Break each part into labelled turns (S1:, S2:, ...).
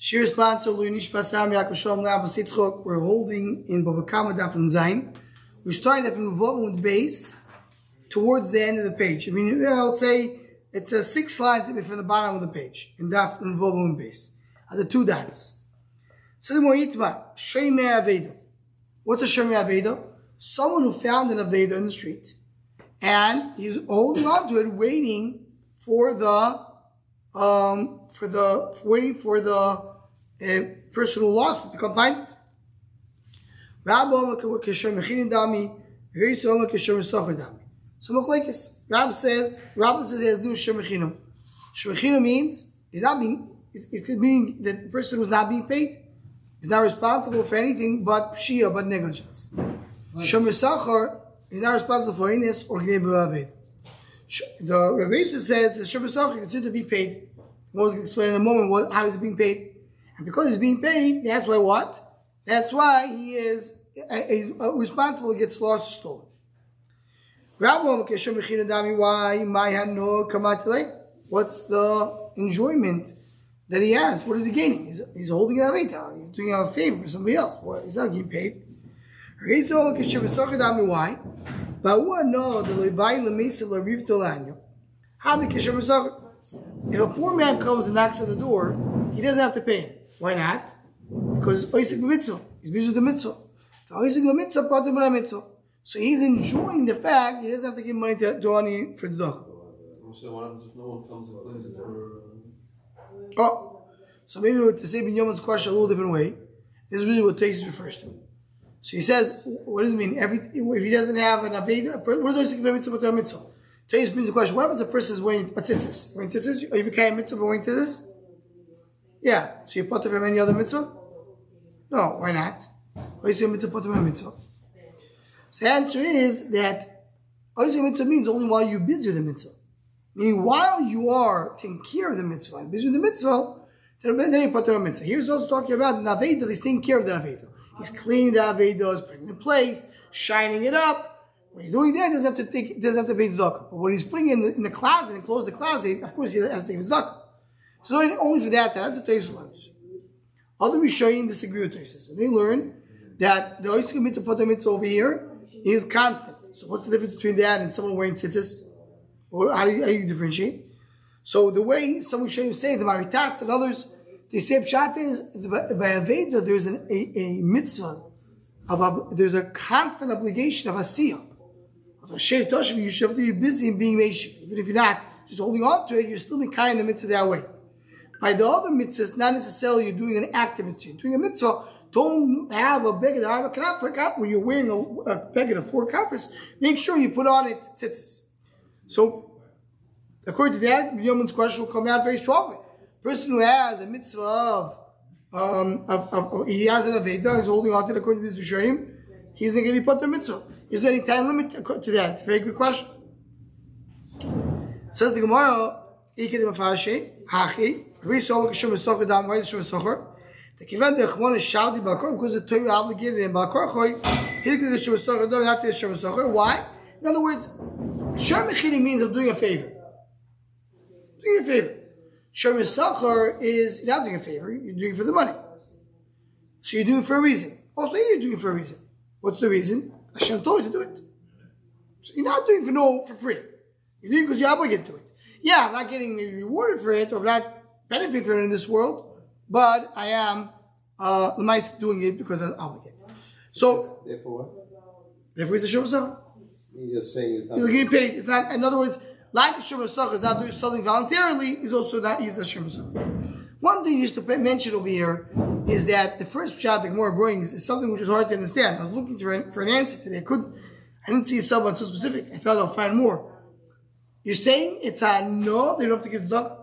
S1: Shir sponsor Luinish Pasam Yaakov Shalom Lab Sitzchok. We're holding in Baba Kama Daf and Zayin. We're starting Daf and Vov with base towards the end of the page. I mean, I would say it's a six lines from the bottom of the page in Daf and Vov and base. Are the two dots. Says more Yitma, Shemei Aveda. What's a Shemei Aveda? Someone who found an Aveda in the street and he's holding on to it, waiting for the um, for the waiting for the uh, person who lost it to come find it. So Machlekes, Rab says, Rab says he has do Shemechinu. Shemechinu means he's not being, it could mean that the person who's not being paid is not responsible for anything but Shia, but negligence. Shemesachar is not responsible for Ines or Gnei. The Rebbe says the Shemesachar is to be paid. We'll explain in a moment what, how he's being paid. And because he's being paid, that's why what? That's why he is uh, he's uh, responsible to get lost or stolen. What's the enjoyment that he has? What is he gaining? He's, he's holding it aveta. He's doing a favor for somebody else. Boy, he's not getting paid. Why? If a poor man comes and knocks on the door, he doesn't have to pay him. Why not? Because it's oisik mitzvah. He's busy with the mitzvah. mitzvah, So he's enjoying the fact he doesn't have to give money to, Ani for the dog.
S2: So what happens if no one comes and cleans it for...
S1: Oh, so maybe to say Binyamin's question a little different way. This is really what Tosfos refers to. So he says, what does it mean? Every if he doesn't have an aveda, what does Oisik mitzvah mitzvah? Today's brings the question, what happens if a person is wearing a tzitzis? Wearing tzitzis? Are you carrying mitzvah wearing tzitzis? Yeah. So you put it from any other mitzvah? No, why not? Why is mitzvah put from mitzvah? So the answer is that Oisei mitzvah means only while you're busy with the mitzvah. Meaning while you are taking care of the mitzvah and busy with the mitzvah, then you put the mitzvah. Here's also talking about the Aveda, he's taking care of the Aveda. He's cleaning the Aveda, he's putting it in place, shining it up, when he's doing that, he doesn't have to take, doesn't have to pay tzedakah. But when he's putting it in the, in the closet and close the closet, of course he has to take tzedakah. So only for that, that's a Tosfos learns. Other Rishonim disagree with Tosfos. And they learn that the Oisik mitzvah put mitzvah over here is constant. So what's the difference between that and someone wearing tzitzis? Or how do you, how do you differentiate? So the way some Rishonim say, the Maritats and others, they say Pshat is, by Aveda, there's an, a, a mitzvah, of a, there's a constant obligation of Asiyah. Shev Toshim, you should have to be busy in being Meshiv. Even if you're not just holding on to it, you're still being kind in the mitzvah that way. By the other mitzvahs, not necessarily you're doing an active mitzvah. You're doing a mitzvah, don't have a beggar that I cannot forget when you're wearing a, a beggar of four comforts, make sure you put on it tzitzis. So, according to that, the Yoman's question will come out very strongly. Person who has a mitzvah of, um, of, of, of he has an Aveda, he's holding on to it according to this Rishonim, he's not going to be put the mitzvah. Is there any time limit to that? It's a very good question. Says the Gemara, Iket Mafashi, Hachi, Every soul Kishum Socher Dam, why is Shum The Kivan de Chmon is Shavdi Balkor, because the Torah obligated in Balkor Choy, could the Shum Socher, no, that's the Shum Socher. Why? In other words, Mechini means I'm doing a favor. Doing a favor. Shum Socher is you're not doing a favor, you're doing it for the money. So you're doing it for a reason. Also, you're doing it for a reason. What's the reason? Hashem told you to do it. So you're not doing it for no for free. You're doing it because you're obligated to it. Yeah, I'm not getting rewarded for it, or I'm not benefiting from it in this world, but I am uh doing it because I'm obligated. So
S2: Therefore what?
S1: therefore he's a Shuvah
S2: He's just saying...
S1: He's getting paid. It's not in other words, like a Shuvah is not doing something voluntarily, he's also not he's a Shuvah One thing just to mention over here is that the first shot the Gemara brings is something which is hard to understand. I was looking for an, for an answer today. I couldn't, I didn't see someone so specific. I thought I'll find more. You're saying it's a no, they don't have to give tzedakah?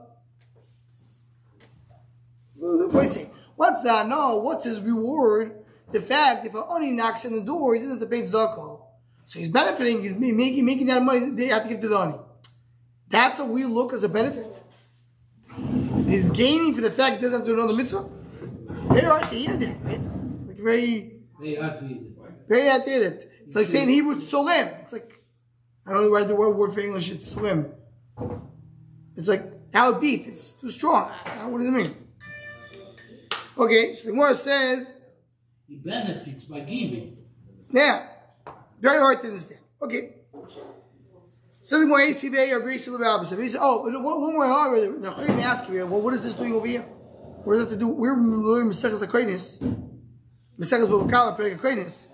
S1: What are you saying? What's that? No, what's his reward? The fact if an oni knocks on the door, he doesn't have to pay tzedakah. So he's benefiting, he's making, making that money, they have to give to the oni. That's what we look as a benefit. He's gaining for the fact he doesn't have to do another mitzvah. Very hard to hear that, right? Like very,
S3: Very hard to read.
S1: very hard to hear that. It's like saying Hebrew solim. It's like I don't know why the word word for English it's solim. It's like how it beat. It's too strong. What does it mean? Okay, so the Gemara says,
S3: He benefits by giving.
S1: yeah, very hard to understand. Okay. Says more ACV or the So he says, oh, but one more however, the the Chayim ask you, well, what is this doing over here? What does that have to do? We're learning Maseches Akreinis, Maseches Bava Kama, Perek Akreinis.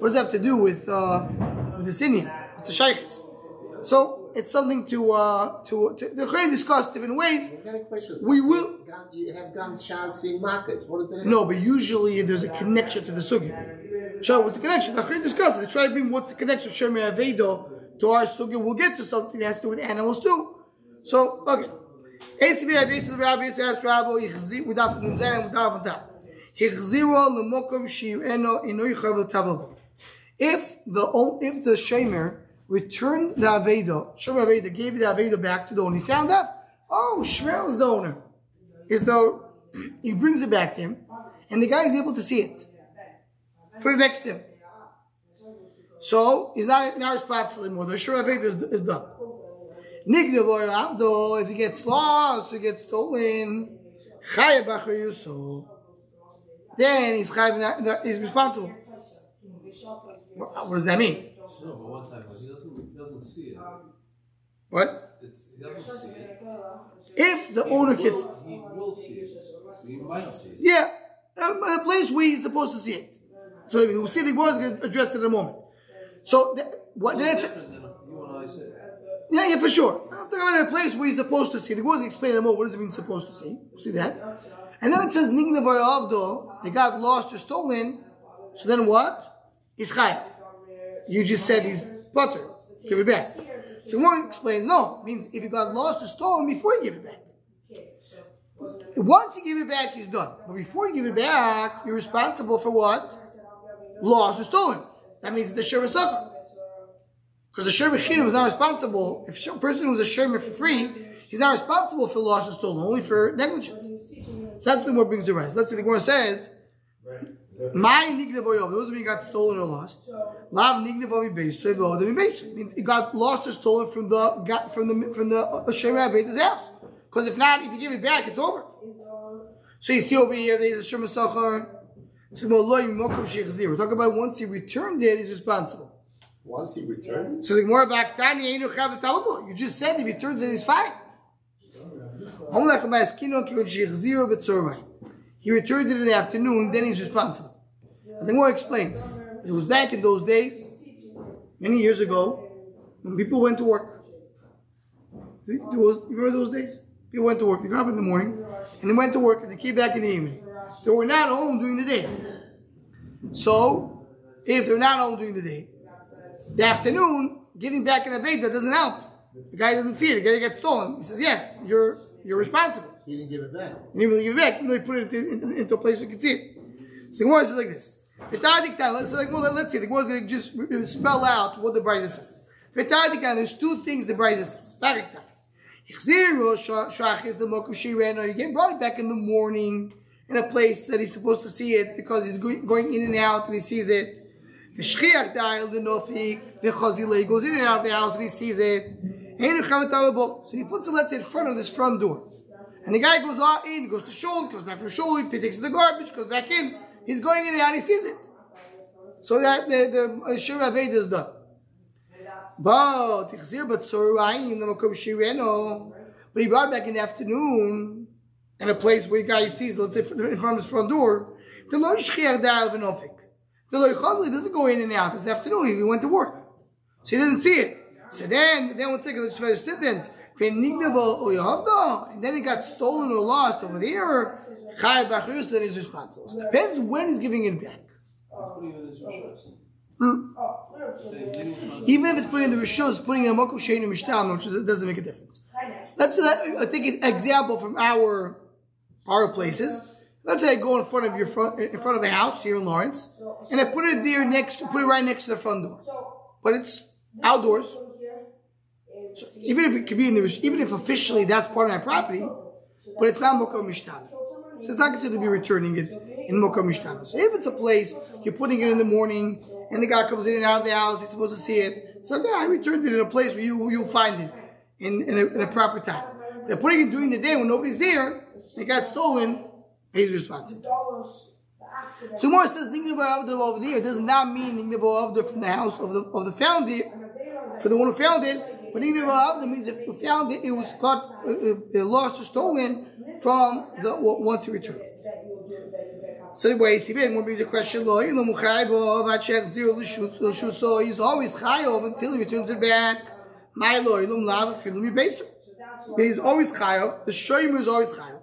S1: What does that have to do with, uh, with this Indian? With the Shaykhs? So, it's something to, uh, to, to the Chayim discussed different ways.
S4: I got a question.
S1: We will-
S4: You have gone seeing markets. What are the
S1: No, but usually there's a connection to the sugya. So what's the connection? The Chayim discussed it. They try to bring what's the connection of Shemir Avedo to our sugya. We'll get to something that has to do with animals too. So, okay. The Rabbi, Ichzi, without the without the lemokom. If the if the Shemer returned the Aveda, Shemer Aveda gave the Aveda back to the owner, he found out, oh, Shmuel is the owner. Is the he brings it back to him, and the guy is able to see it. Put it next to him. So he's not, not responsible anymore. The Shemer Aveda is, is done. Nignev or Avdo, if he gets lost he gets stolen, Bachayuso, then he's chayav, he's responsible. What what does that mean?
S2: No, but one time, he doesn't, he doesn't see it.
S1: What?
S2: It's, he doesn't see it.
S1: If the
S2: He
S1: owner
S2: will-
S1: gets,
S2: He will see it. He might see it.
S1: yeah, in a place where he's supposed to see it. So we'll see the to address it in a moment. So th- what? Then it's
S2: Different than you and I
S1: yeah, yeah, for sure. If they're in a place where he's supposed to see, the was explain in more. Oh, moment. What does it mean supposed to see? See that? And then it says Nigna Avdo, they got lost or stolen. So then what? He's chayav. You just said he's butter. Give it back. So one explains, no, it means if he got lost or stolen before you give it back. Once you give it back, he's done. But before you give it back, you're responsible for what? Lost or stolen. That means the Sherma suffer. Because the Sherma Chinam is not responsible. If a person who's a Sherma for free, he's not responsible for loss or stolen, only for negligence. So that's the more brings the rise. Let's see, the Gemara says, my nignev oyov, those when he got stolen or lost. Lav nignev ovi beisoy. Means it got lost or stolen from the got from the from the uh, Shem Rabbeita's house. Because if not, if you give it back, it's over. So you see over here, there's a Shem Sachar. We're talking about once he returned it, he's responsible.
S4: Once he returned,
S1: So the Gemara back then, You just said if he returns it, he's fine. He returned it in the afternoon, then he's responsible. The Gemara explains. It was back in those days, many years ago, when people went to work. Remember those days? People went to work. They got up in the morning, and they went to work, and they came back in the evening. They were not home during the day. So, if they're not home during the day, the afternoon, giving back an Aveda doesn't help. The guy doesn't see it. The guy gets stolen. He says, yes, you're you're responsible.
S4: he didn't give it back.
S1: He really give it back. Even though he put it into, into, into a place where you can see it. So the Gemara says like this. Let's, like, well, let's see. The Gemara is going to just spell out what the Brisa says. There's two things the Brisa says. Tardiktan. Ichziru shach is the mokum shireno. You get brought it back in the morning in a place that he's supposed to see it because he's going, in and out and he sees it. V'shchiach da'il denofik v'chazile. He goes in and out of the house and he sees it. So he puts the let's in front of this front door. And the guy goes out in, goes to shul, goes back from shul, he takes the garbage, goes back in. He's going in and out, he sees it. So that the the uh, Aved is done. But but he brought back in the afternoon in a place where a guy sees, let's say in front of his front door. The Lo Shchiach Da'al V'Nofik. The Lo Chazli doesn't go in and out this afternoon. He went to work. So he didn't see it. So then, then one second, let's finish sentence. And then it got stolen or lost over there. Chai Bachus then is responsible. So it depends when he's giving it back.
S2: From
S1: Even if it's putting in the Rishos, putting in a Mokum Shein and Mishtam, which doesn't make a difference. Let's uh, take an example from our our places. Let's say I go in front of your front in front of a house here in Lawrence, and I put it there next, to put it right next to the front door, but it's outdoors. So even if it could be in the even if officially that's part of my property, but it's not Mokum Mishtam. So it's not considered to be returning it in Mokum Mishtam. So if it's a place you're putting it in the morning, and the guy comes in and out of the house, he's supposed to see it. So yeah, I returned it in a place where you you'll find it in in a, in a proper time. But putting it during the day when nobody's there, it got stolen. He's responsible. So Gemara says Nignav Avda over there does not mean Nignav Avda from the house of the of the founder, for the one who found it. But Nignav Avda means if you found it, it was got uh, uh, lost or stolen from the once he returned. So the way he when brings a question, lo ilo muchayvo v'achech zir l'shut so he's always chayov until he returns it back. My lo ilum lav filum yibesu. He's always chayov. The shoymer is always chayov.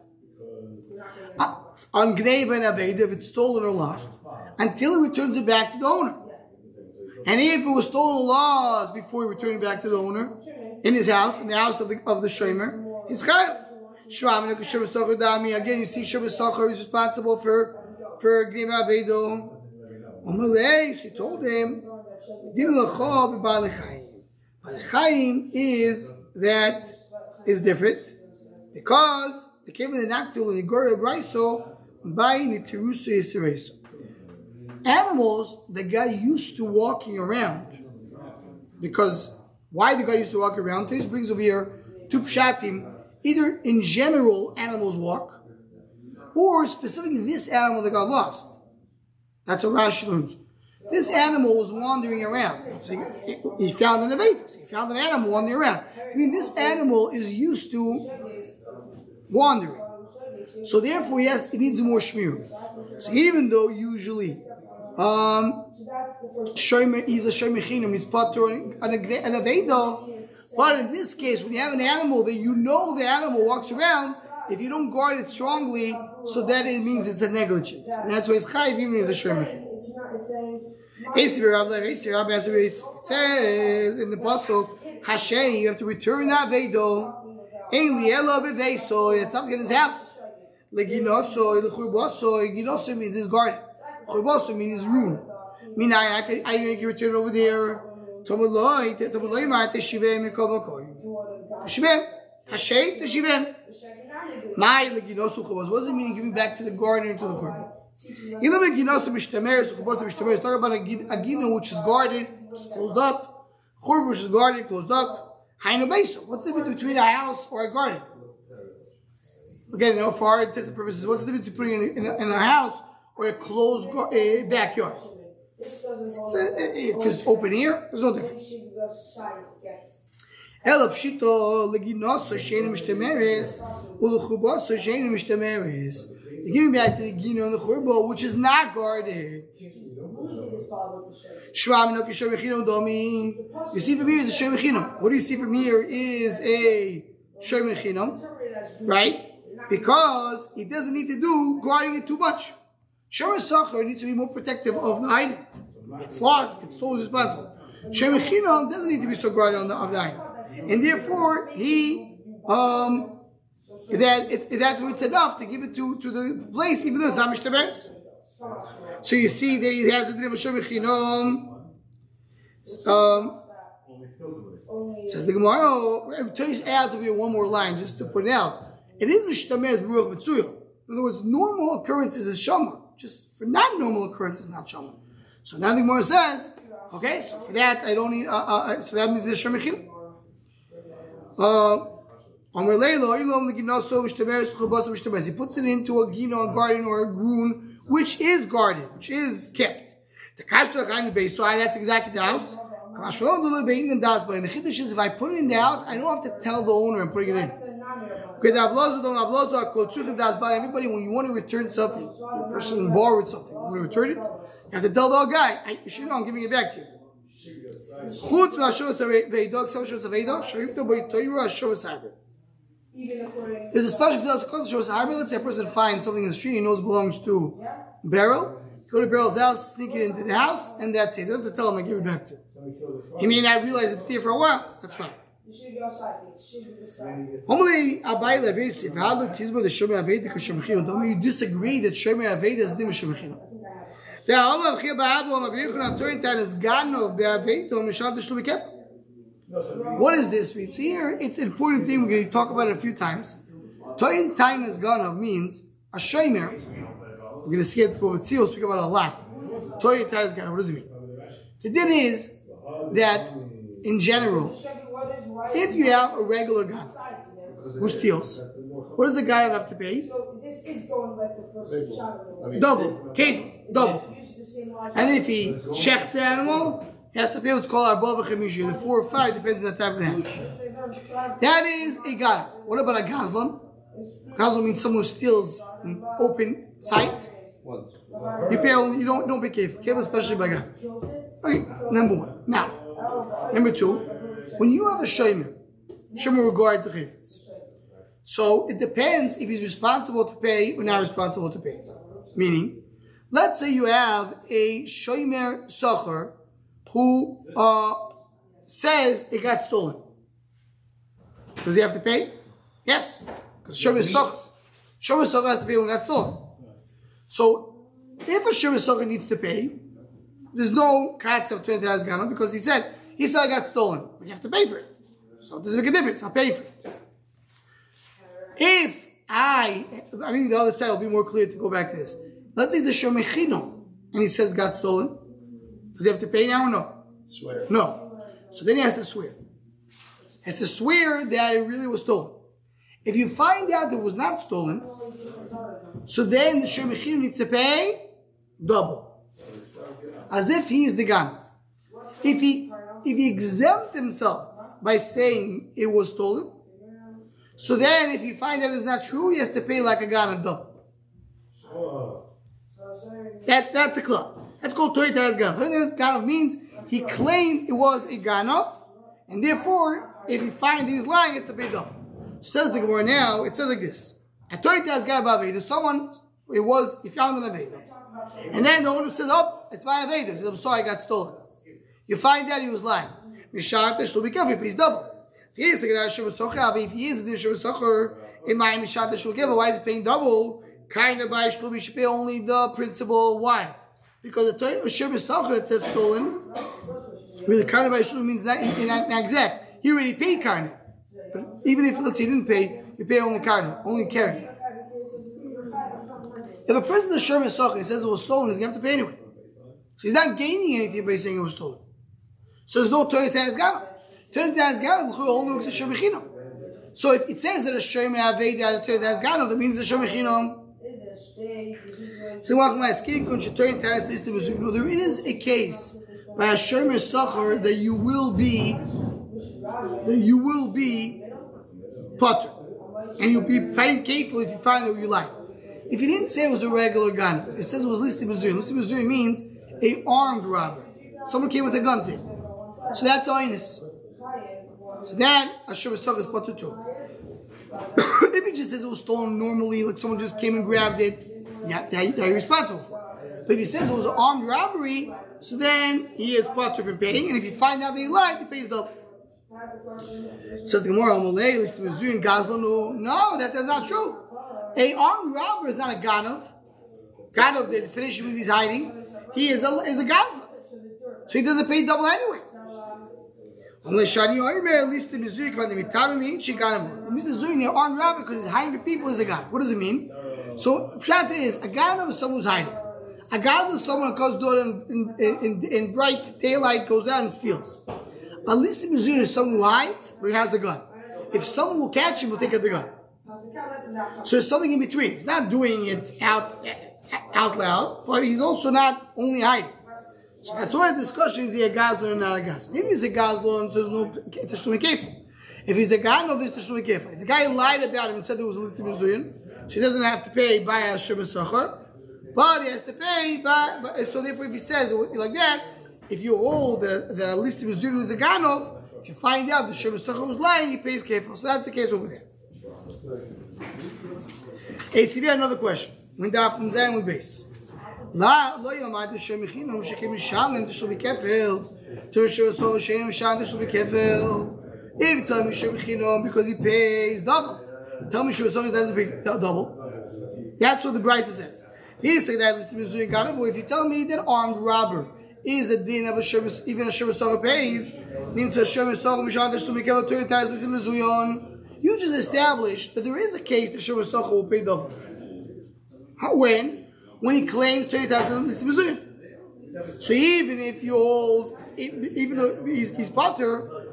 S1: On and aveda, if it's stolen or lost, until he returns it back to the owner. And if it was stolen or lost before he returned it back to the owner, in his house, in the house of the of the shomer, he's chayav. Again, you see Socher is responsible for for Gneva Avedo. Omalei, so he told him, Din Lacho B'Balechayim. Balechayim is that is different because the Naktul and the Gora Braiso by Nitirusu Yisireso. Animals the guy used to walking around because why the guy used to walk around? This brings over here two pshatim. Either in general animals walk, or specifically this animal that got lost. That's a Rashi. This animal was wandering around. He, he found an Avedis. He found an animal wandering around. I mean, this animal is used to wandering. So therefore, yes, it needs more shmir. So even though usually um, shomer, he's a shemechinum, he's patur an, aveda, but in this case, when you have an animal that you know the animal walks around, if you don't guard it strongly, so that it means it's a negligence. And that's why it's chayiv even as a shemechinum. It says in the pasuk, Hashem, you have to return that vedo. It's not in his house. Leginoso, lechurboso. Ginoso means his garden. Churboso means his room. Meaning I can I can return over there. Tomaloi, tomaloi mar teshivem mikol makoyim. Teshivem, hashev teshivem. My leginoso churboso. What does it mean giving back to the garden and to the churboso? Even ginoso mishtameres, churboso mishtameres. Talk about a gino which is guarded, closed up. Churboso which is guarded, closed up. Hainu Beso. What's the difference between a house or a garden? Again, you know, for our intents and purposes, what's the difference between in a, in a house or a closed gar- a backyard? Because open air, there's no difference. אלא פשיטו לגינוסו שאינו משתמרס ולחובוסו שאינו משתמרס. They give me back to the gino and the churbo, which is not guarded. You see from here is a shem. What do you see from here is a shem mechino, right? Because it doesn't need to do guarding it too much. Shem sacher needs to be more protective of the item. It's lost, it's still responsible. Shem mechino doesn't need to be so guarded on the, of the item, and therefore he um that it, that's it's enough to give it to, to the place, even though it's not mishtabers. So you see that he has the din of Chinom. Um, says the Gemara. Oh, Toys adds over here one more line just to put it out. It is mishtamez b'ruach mitzuyo. In other words, normal occurrences is shama. Just for not normal occurrences, not shama. So now the Gemara says, okay, so for that I don't need. Uh, uh, so that means it's shemechim. Uh, he puts it into a gino, a garden, or a grun, which is guarded, which is kept. The so that's exactly the house. And the chiddush is if I put it in the house, I don't have to tell the owner I'm putting it in. Everybody, when you want to return something, the person borrowed something, you want to return it, you have to tell the guy, I, you should know I'm giving it back to you. There's a special gzelas kodesh shows harmony. Let's say a person finds something in the street he knows belongs to Beryl. Go to Beryl's house, sneak it into the house, and that's it. You don't have to tell him I give it back to him. He may not realize it's there for a while. That's fine. Normally, Abai Levi says, "V'halu tizbo the shomer aveda k'shemchino." Don't you disagree that shomer aveda is dim shemchino? The Halav Chia Ba'abu Amabiyichon Atorin Tan is Gano Be'avedo Mishal B'Shlomi Kepa. What does this mean? So here, it's an important thing. We're going to talk about it a few times. Toin Tainas Ganav means a shomer. We're going to see it, but we'll speak about it a lot. Toin Tainas Ganav, what does it mean? The din is that, in general, if you have a regular gun who steals, what does the guy have to pay?
S5: This is going like the first shot of
S4: I
S5: the
S4: mean,
S1: Double. Double.
S5: Use the same logic.
S1: And if he checks the animal, he has to pay what's called Arba V'chemisha. The four or five depends on the type of animal. That is a ganav. What about a gazlan? Gazlan means someone who steals an open site. You pay only, you don't don't pay kefil. Kefil especially by ganav. Okay, number one. Now, number two, when you have a shomer, shomer regards the chayfetz. So it depends if he's responsible to pay or not responsible to pay. Meaning, let's say you have a shomer socher who uh, says it got stolen. Does he have to pay? Yes, because socher, shomer has to pay when it got stolen. So if a socher needs to pay, there's no cuts of 20 gana because he said, he said I got stolen. You have to pay for it. So it doesn't make a difference. I'll pay for it. If I, I mean, the other side will be more clear to go back to this. Let's say it's a shomechino and he says got stolen. Does he have to pay now or no?
S4: Swear.
S1: No. So then he has to swear. He has to swear that it really was stolen. If you find out it was not stolen, so then the shomechino needs to pay double. As if he is the ganav. If he if he exempt himself by saying it was stolen, so then if you find that it's not true, he has to pay like a ganav double. That, that's the club. That's called Tori Teres Ganav. Tori Teres Ganav means he claimed it was a Ganav, and therefore, if you find he's lying, it's to pay double. Says the Gemara now, it says like this. At Tori Teres Ganav Aveda, someone, it was, he found an Aveda. And then the owner says, oh, it's my Aveda. He says, I'm sorry, I got stolen. You find out he was lying. Mishat Tesh, be careful, he pays double. If he is a Socher, if he is a Din Shem Socher, in my Mishat Tesh, give why is he paying double? Kind of by Shlum, he should pay only the principal. Why? Because the Torah of Shem Socher, it says stolen. Really, of by Shlum means not, not, not exact. He already paid kind But even if, let's say, he didn't pay, you pay only kind only carry. If a person is Shem Socher, he says it was stolen, he's going to have to pay anyway. So he's not gaining anything by saying it was stolen. So there's no Torah Tanis Ganav. Torah Tanis Ganav only works at Echinam. So if it says that a Aveda has a Torah Tanis Ganav, that means the Shem Echinam. So welcome last. No, there is a case by a Shem Sacher that you will be that you will be patur. And you'll be paying careful if you find that you like. If he didn't say it was a regular gun, it says it was listed Mizuim. Listed Mizuim means a armed robber. Someone came with a gun to him. So that's Ainus. So then Hashem is is patur too. if he just says it was stolen normally, like someone just came and grabbed it, yeah, that, that you're responsible for. But if he says it was an armed robbery, so then he is patur from paying, and if you find out that he lied, he pays double. Says the Gemara. No, that, that's not true. A armed robber is not a Ganav. Ganav, the definition means he's hiding. He is a, is a. So he doesn't pay double anyway. Unless Shani Oimer, at least the Mizuik, when the Mitamim ain't she. It the Mizuik, the armed robber, because he's hiding for people, is a Ganav. What does it mean? So, Pshat is, a is someone who's hiding. A Ganav is someone who comes door in, in, in, in bright daylight, goes out and steals. A least the Mizuik is someone who hides, but he has a gun. If someone will catch him, will take out the gun. So there's something in between. He's not doing it out out loud, but he's also not only hiding. So that's why the discussion is he a Gazlan or not a Gazlan. If he's a Gazlan, there's no Tashlumi Kefir. If he's a guy, no, there's Tashlumi Kefir. If the guy lied about him and said there was a list of Mizuyin, so he doesn't have to pay by a shemesachar, but he has to pay by, by, so therefore if he says like that, if you hold that, that a list of Mizuyin is a Ganov, if you find out the Shem Sachar was lying, he pays Kefir. So that's the case over there. ACV, another question. When the from Zion with base. La lo yamad shem mechinam shekim shalem to shul bekefel. To shul so shem shalem to shul bekefel. If you tell mechinam because he pays double. Tell me shul so he doesn't pay double. That's what the Brisa says. If you tell me that armed robber is the din of a shem, even a shem soga pays, means a shem soga mishad to bekefel to the tais in. You just established that there is a case that Shem Socha will pay double. How, when? When he claims 20,000 Mitzvah. So even if you hold, even though he's, he's patur,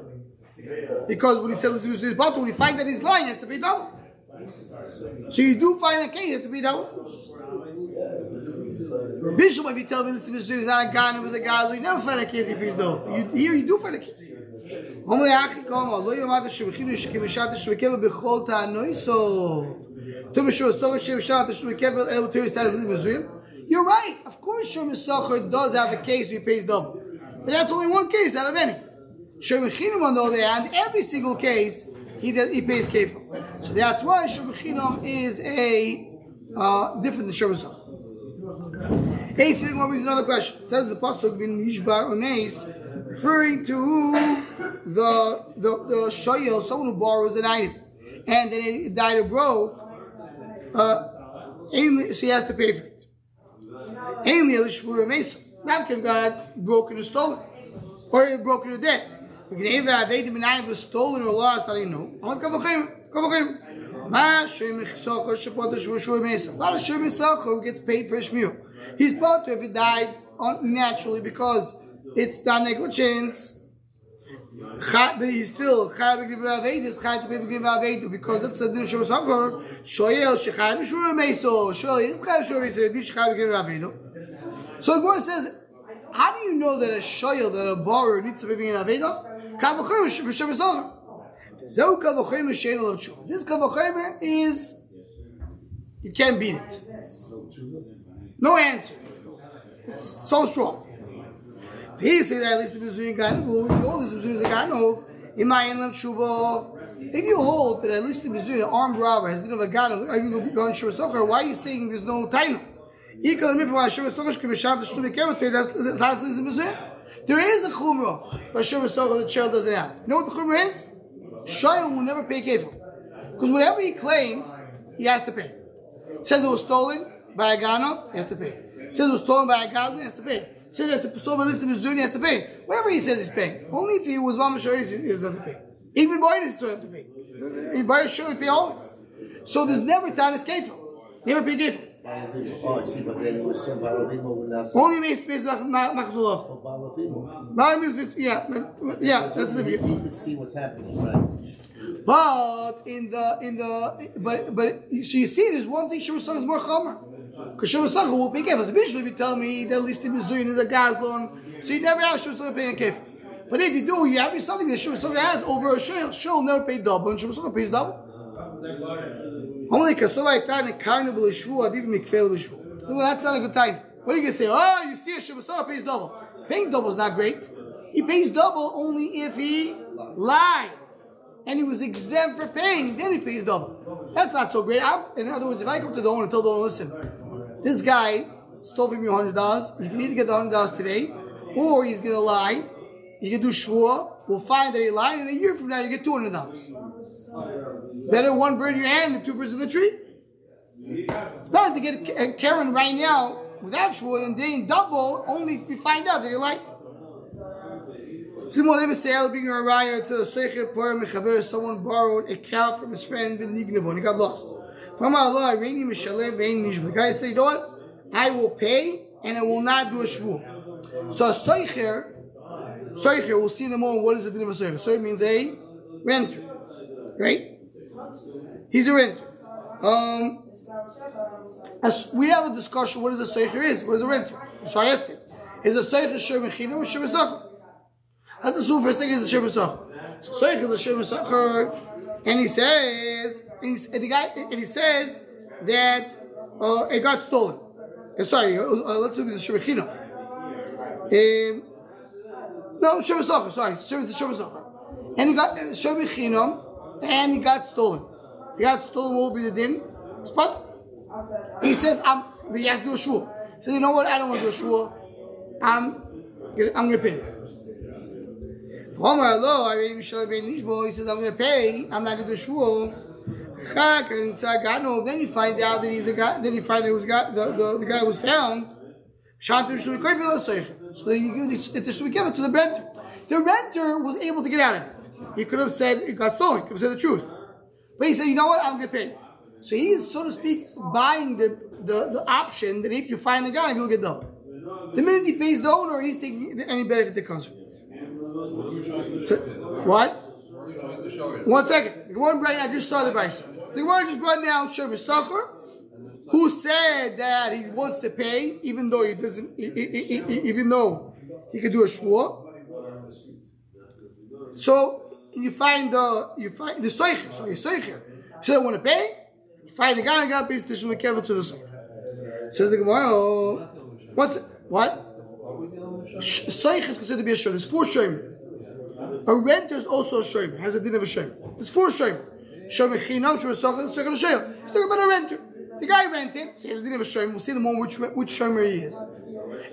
S1: because when he says is patur, when you find that he's lying, he has to pay double. So you do find a case, you have to be that way. Bishop might be telling me this Mizun is not a gun, it was a gazo. You never find a case he pays though. You, here you do find a case. אומרים לי, אחי קומו, לא יאמרת שבחינו שכמשעת תשלומי קבר בכל טענוי סוף. טוב משהו סורת שמשעת תשלומי קבר אלו תראי סטייז מזויים. You're right. Of course, Shem Yisachar does have a case where he pays double. But that's only one case out of any. Shem Chinim, on the other hand, every single case, he does, he pays kefil. So that's why Chinim is a uh, different than Yisachar. Hey, sitting one another question. It says the pasuk bin Yishbar Ones, referring to the the the someone who borrows an item, and then it died or broke. Uh, so he has to pay for it. Ainly the shvur mesa. Not if got broken or stolen, or broken or dead. Have eight minayim was stolen or lost. I don't know. I'm not kavachim. Kavachim. Ma shoyim chisocha shepot shvur shvur mesa. A lot of shoyim who gets paid for his shmir. He's bought to if he died naturally because it's not negligence. But he's still chai b'griv avedis, chai to pay avedu because that's the din shur sachar. Shoyel shechai b'shur meiso. Shoyel is chai b'shur meiso. Din shechai b'griv avedu. So the Gemara says, how do you know that a shoyel, that a borrower needs to pay b'griv avedu? This kavachim is you can't beat it. No answer. It's so strong. He said that at least the Mizuyin Ganov, if you hold this Mizuyin Ganov, in my Inlam Shubo, if you hold that at least the Mizuyin, an armed robber, has the of a Ganov, are you going to Shur why are you saying there's no title? Equal to me for Shur Socher, Kibishat, the Shtum Kevote, that's that's the Mizuyin. There is a Chumrah, but Shur Socher the child doesn't have. You know what the Chumrah is? Shayel will never pay kefil. Because whatever he claims, he has to pay. Says it was stolen by a Ganov, he has to pay. Says it was stolen by a Gazu, he has to pay. Says it to stolen by this Mizun, he has to pay. Whatever he says he's paying. Only if he was Mama Shari, he doesn't have to pay. Even Boyd is still have to pay. Boyd surely pay always. So there's never time Tanis Kefil. Never pay Kefil.
S4: Oh, I see, but then it was some Balavimo.
S1: Only makes space Machzulov.
S4: Balavimo.
S1: Yeah, yeah, that's the
S4: You
S1: difference.
S4: could see what's happening?
S1: But in the in the but but so you see, there's one thing Shurasach is more chomer. Because Shurasach will pay kefir. Eventually, you tell me that at least the Mizuyin is a Gazlan, so you never have Shurasach paying kefir. But if you do, you have something that Shurasach has over a shul. Shul never pay double, and Shurasach pays double. Only kasovai tani kainu b'lishvu adiv mikfel b'lishvu. Well, that's not a good time. What are you going to say? Oh, you see a Shemesah pays double. Paying double is not great. He pays double only if he lied. And he was exempt for paying, then he pays double. That's not so great. I'm, in other words, if I come to the owner and tell the owner, listen, this guy stole from you $100, you can either get the $100 today, or he's going to lie, you can do shvua, we'll find that he lied, and a year from now you get $200. Better one bird in your hand than two birds in the tree. It's better to get a keren right now without shvua and then double only if you find out that you like. Someone borrowed a cow from his friend Benignavo and he got lost. The guy said, you know what? I will pay and I will not do a shvu. So a soicher, soicher, we'll see in a moment what is the din of a soicher. Soicher means a renter, right? He's a renter. Um, as we have a discussion what is a Seicher is, what is a renter? So I asked him, is a Seicher Shem Mechina or Shem Esachar? Let's assume for a second it's a Shem Esachar. So Soich is a Shem Esachar, and he says, and, he's, and the guy, and he says that uh, it got stolen. Uh, sorry, uh, uh, let's assume it's a Shem Echino. Um, no, Shem Esachar, sorry, Shem is a Shem Esachar. And he got uh, Shem Echino, and he got stolen. Got stolen, will be the din? Spot. He says, I'm, but he has to do a shul. He says, you know what, I don't want to do a shul. I'm, I'm going to pay. He says, I'm going to pay. I'm not going to do shul. A Gano. Then you find out that he's a guy. Then you find that he was got the, the, the guy was found. So then you give this it should be given to the renter. The renter was able to get out of it. He could have said it got stolen. He could have said the truth. But he said, you know what? I'm going to pay. So he's, so to speak, buying the, the, the option that if you find the guy, you'll get double. The minute he pays the owner, he's taking any benefit that comes from it. So, what? One second. The One right now, just started the price. The Gemara just brought down Shem Sacher, who said that he wants to pay, even though he doesn't, e- e- e- e- even though he could do a shvua. So you find the you find the soicher. So you soicher. So I want to pay. You find the guy and got pays tishum kevel to the soicher. Says the Gemara. Oh, what's? What? Soicher is considered to be a shomer. There's four shomer. A renter is also a shomer. Has a din of a shomer. There's four shomer. Shomer chinam, shomer soicher, soicher a shomer. He's talking about a renter. The guy rented. So he has a din of a shomer. We'll see in a moment which which shomer he is.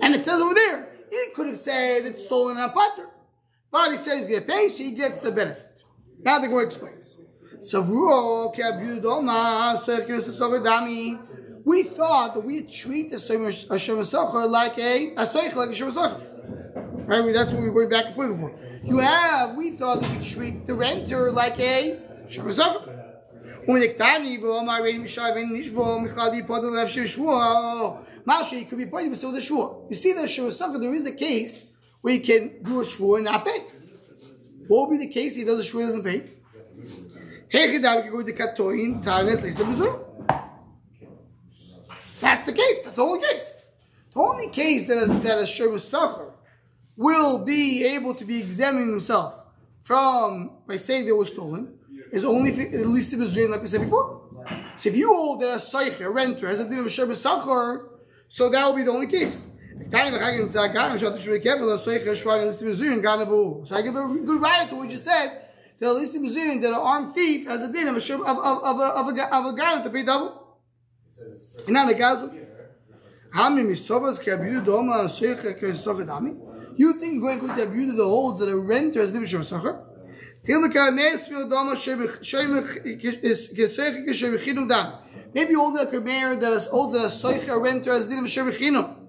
S1: And it says over there. He could have said it's stolen on patur. But he said he's going to pay, so he gets the benefit. Now the Gemara explains. Savruo ke'abudoma dami. We thought that we treat the Hashem Socher like a a Socher, like a Shem Socher. Right? That's what we were going back and forth before. You have, we thought that we treat the renter like a Shem Socher. ומנקטני ואומר בין משאי בין נשבו מחדי פודו לב של שבוע Mashi could be pointing with the shvur. You see that Shemasucker, there is a case you can do a shvur and not pay. What would be the case he does a shvur doesn't pay? That's the case. That's the only case. The only case that a, that a Shemasucker will be able to be examining himself from by saying they were stolen is only if at least it was like we said before. So if you hold that a soicher, a renter, has a din of a shem sachar, so that will be the only case. So I give a good riot to what you said. That at least the Mizurin, that an armed thief has a din of a of, of, of, of, a, of a guy to pay double. And now the guys you think going to beauty the holds that a renter has of shem sachar? Maybe all the Kamer that is older than a Soicha renter as Dinim Shemichinum.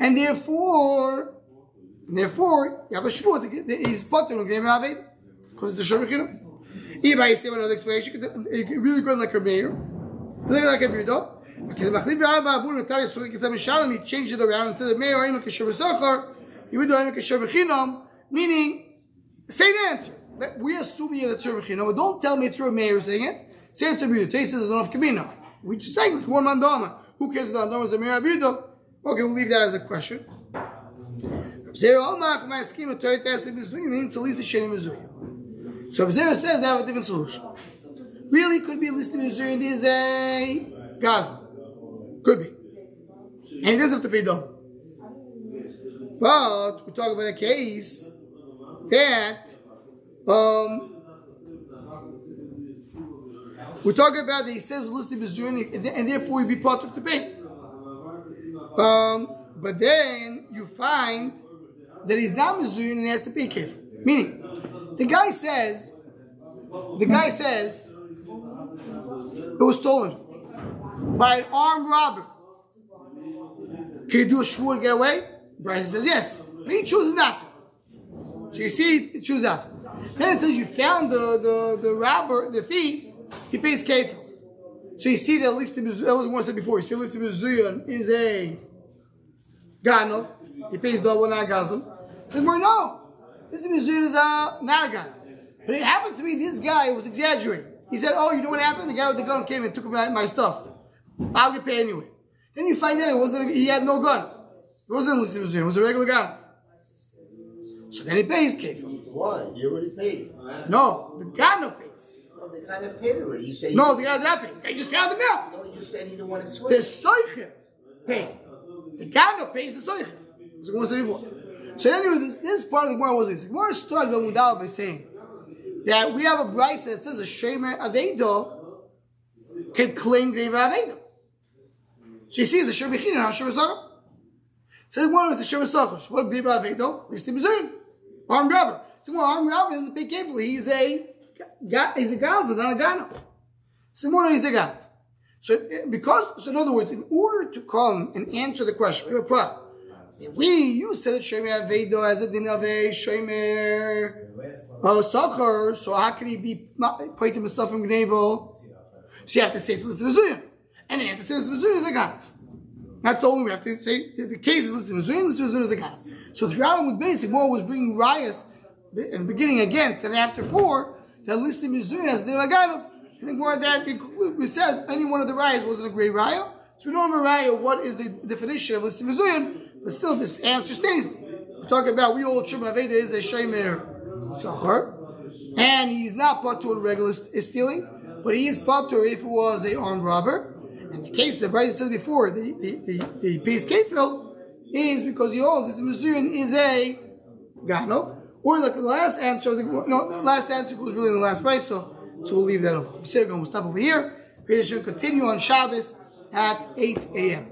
S1: And therefore, therefore, you have a Shvur, he's patur on Graham Aved, because it's the Shemichinum. If I say another explanation, you could really good like a Meir, really like a Yehuda. Because Machlib Rabba Abu Natari Sulik Kitab Shalom, he changed it around and said, Meir, I'm a Kesher B'Sachar, you would do I'm a Kesher B'Chinam, meaning, say the answer. That we assume here that's Rebbe Chinam. Don't tell me it's Rebbe Meir saying it. Say it's a Yehuda. Taste says it's enough Kamina. We just saying one mandama. Who cares if the is a Meir Yehuda? Okay, we'll leave that as a question. So Abzera says I have a different solution. Really, could be a list of Mizuri is a Gazlan. Could be. And he doesn't have to pay double. But we talk about a case that um, we're talking about that he says listed Mizurin and, and therefore he'd be part of the pay. Um, but then you find that he's not Mizurin and he has to pay kef. Meaning, the guy says, the guy says, it was stolen by an armed robber. Can you do a shvur and get away? Brisa says yes. But he chooses not to. So you see, he chooses not. Then it says you found the, the, the robber, the thief, he pays kefil. So you see that at least the that was what I said before. You see at least the is a Ganov. He pays double, not a Gazlan. Says, well, no. This Mizuyan is a, not a Ganov. But it happened to me, this guy was exaggerating. He said, oh, you know what happened? The guy with the gun came and took my, my stuff. I'll get paid anyway. Then you find out it wasn't, he had no gun. It wasn't a listed it was a regular Ganov. So then he pays kefil.
S4: Why? You already paid.
S1: No, the Ganov pays.
S4: No, they kind of paid already. You say
S1: No, the guy not pay. They just found him out.
S4: No, you said he didn't want to
S1: The
S4: switch.
S1: Soicher pay. The Gano pays the Soicher. As I said before. So anyway, this, this part of the Gemara was this. The Gemara started with Mudal by saying that we have a Brisa that says a Shemer Avedo can claim grave Avedo. So you see, it's a Shemer Chin and a Shemer Sarah. So the Gemara is the Shemer Sarah. So what grave Avedo? At least the Mizuin. Armed robber. So well, armed robber doesn't pay carefully. He's a, he's a Gaza, not a Gano. So the Gemara is a Gano. So uh, because, so in other words, in order to come and answer the question, we have a problem. We, you said that Shemer Avedo has a din of a Shemer uh, Sachar, so how can he be paid himself from Gnevo? So you have to say it's listed Mizuyim. And then you have to say it's Mizuyim is a Ganav. That's the only we have to say. The, the case is listed Mizuyim, listed Mizuyim is a Ganav. So throughout with basic, more was bringing rias in the beginning against and after four, that listed Mizuyim as the Ganav. And the Gemara that it says any one of the rayas wasn't a great raya. So we don't have a raya. What is the definition of listim mezuyin? But still, this answer stays. We're talking about we all truma aveda is a shemer sachar, and he's not patur regular st- stealing, but he is patur if it was a armed robber. And the case that Brisa said before, the the the, the kefil is because he owns this mezuyin is a ganov. Or like the last answer, the, no, the last answer was really the last price, so so we'll leave that alone. So we'll stop over here. We should continue on Shabbos at 8 a.m.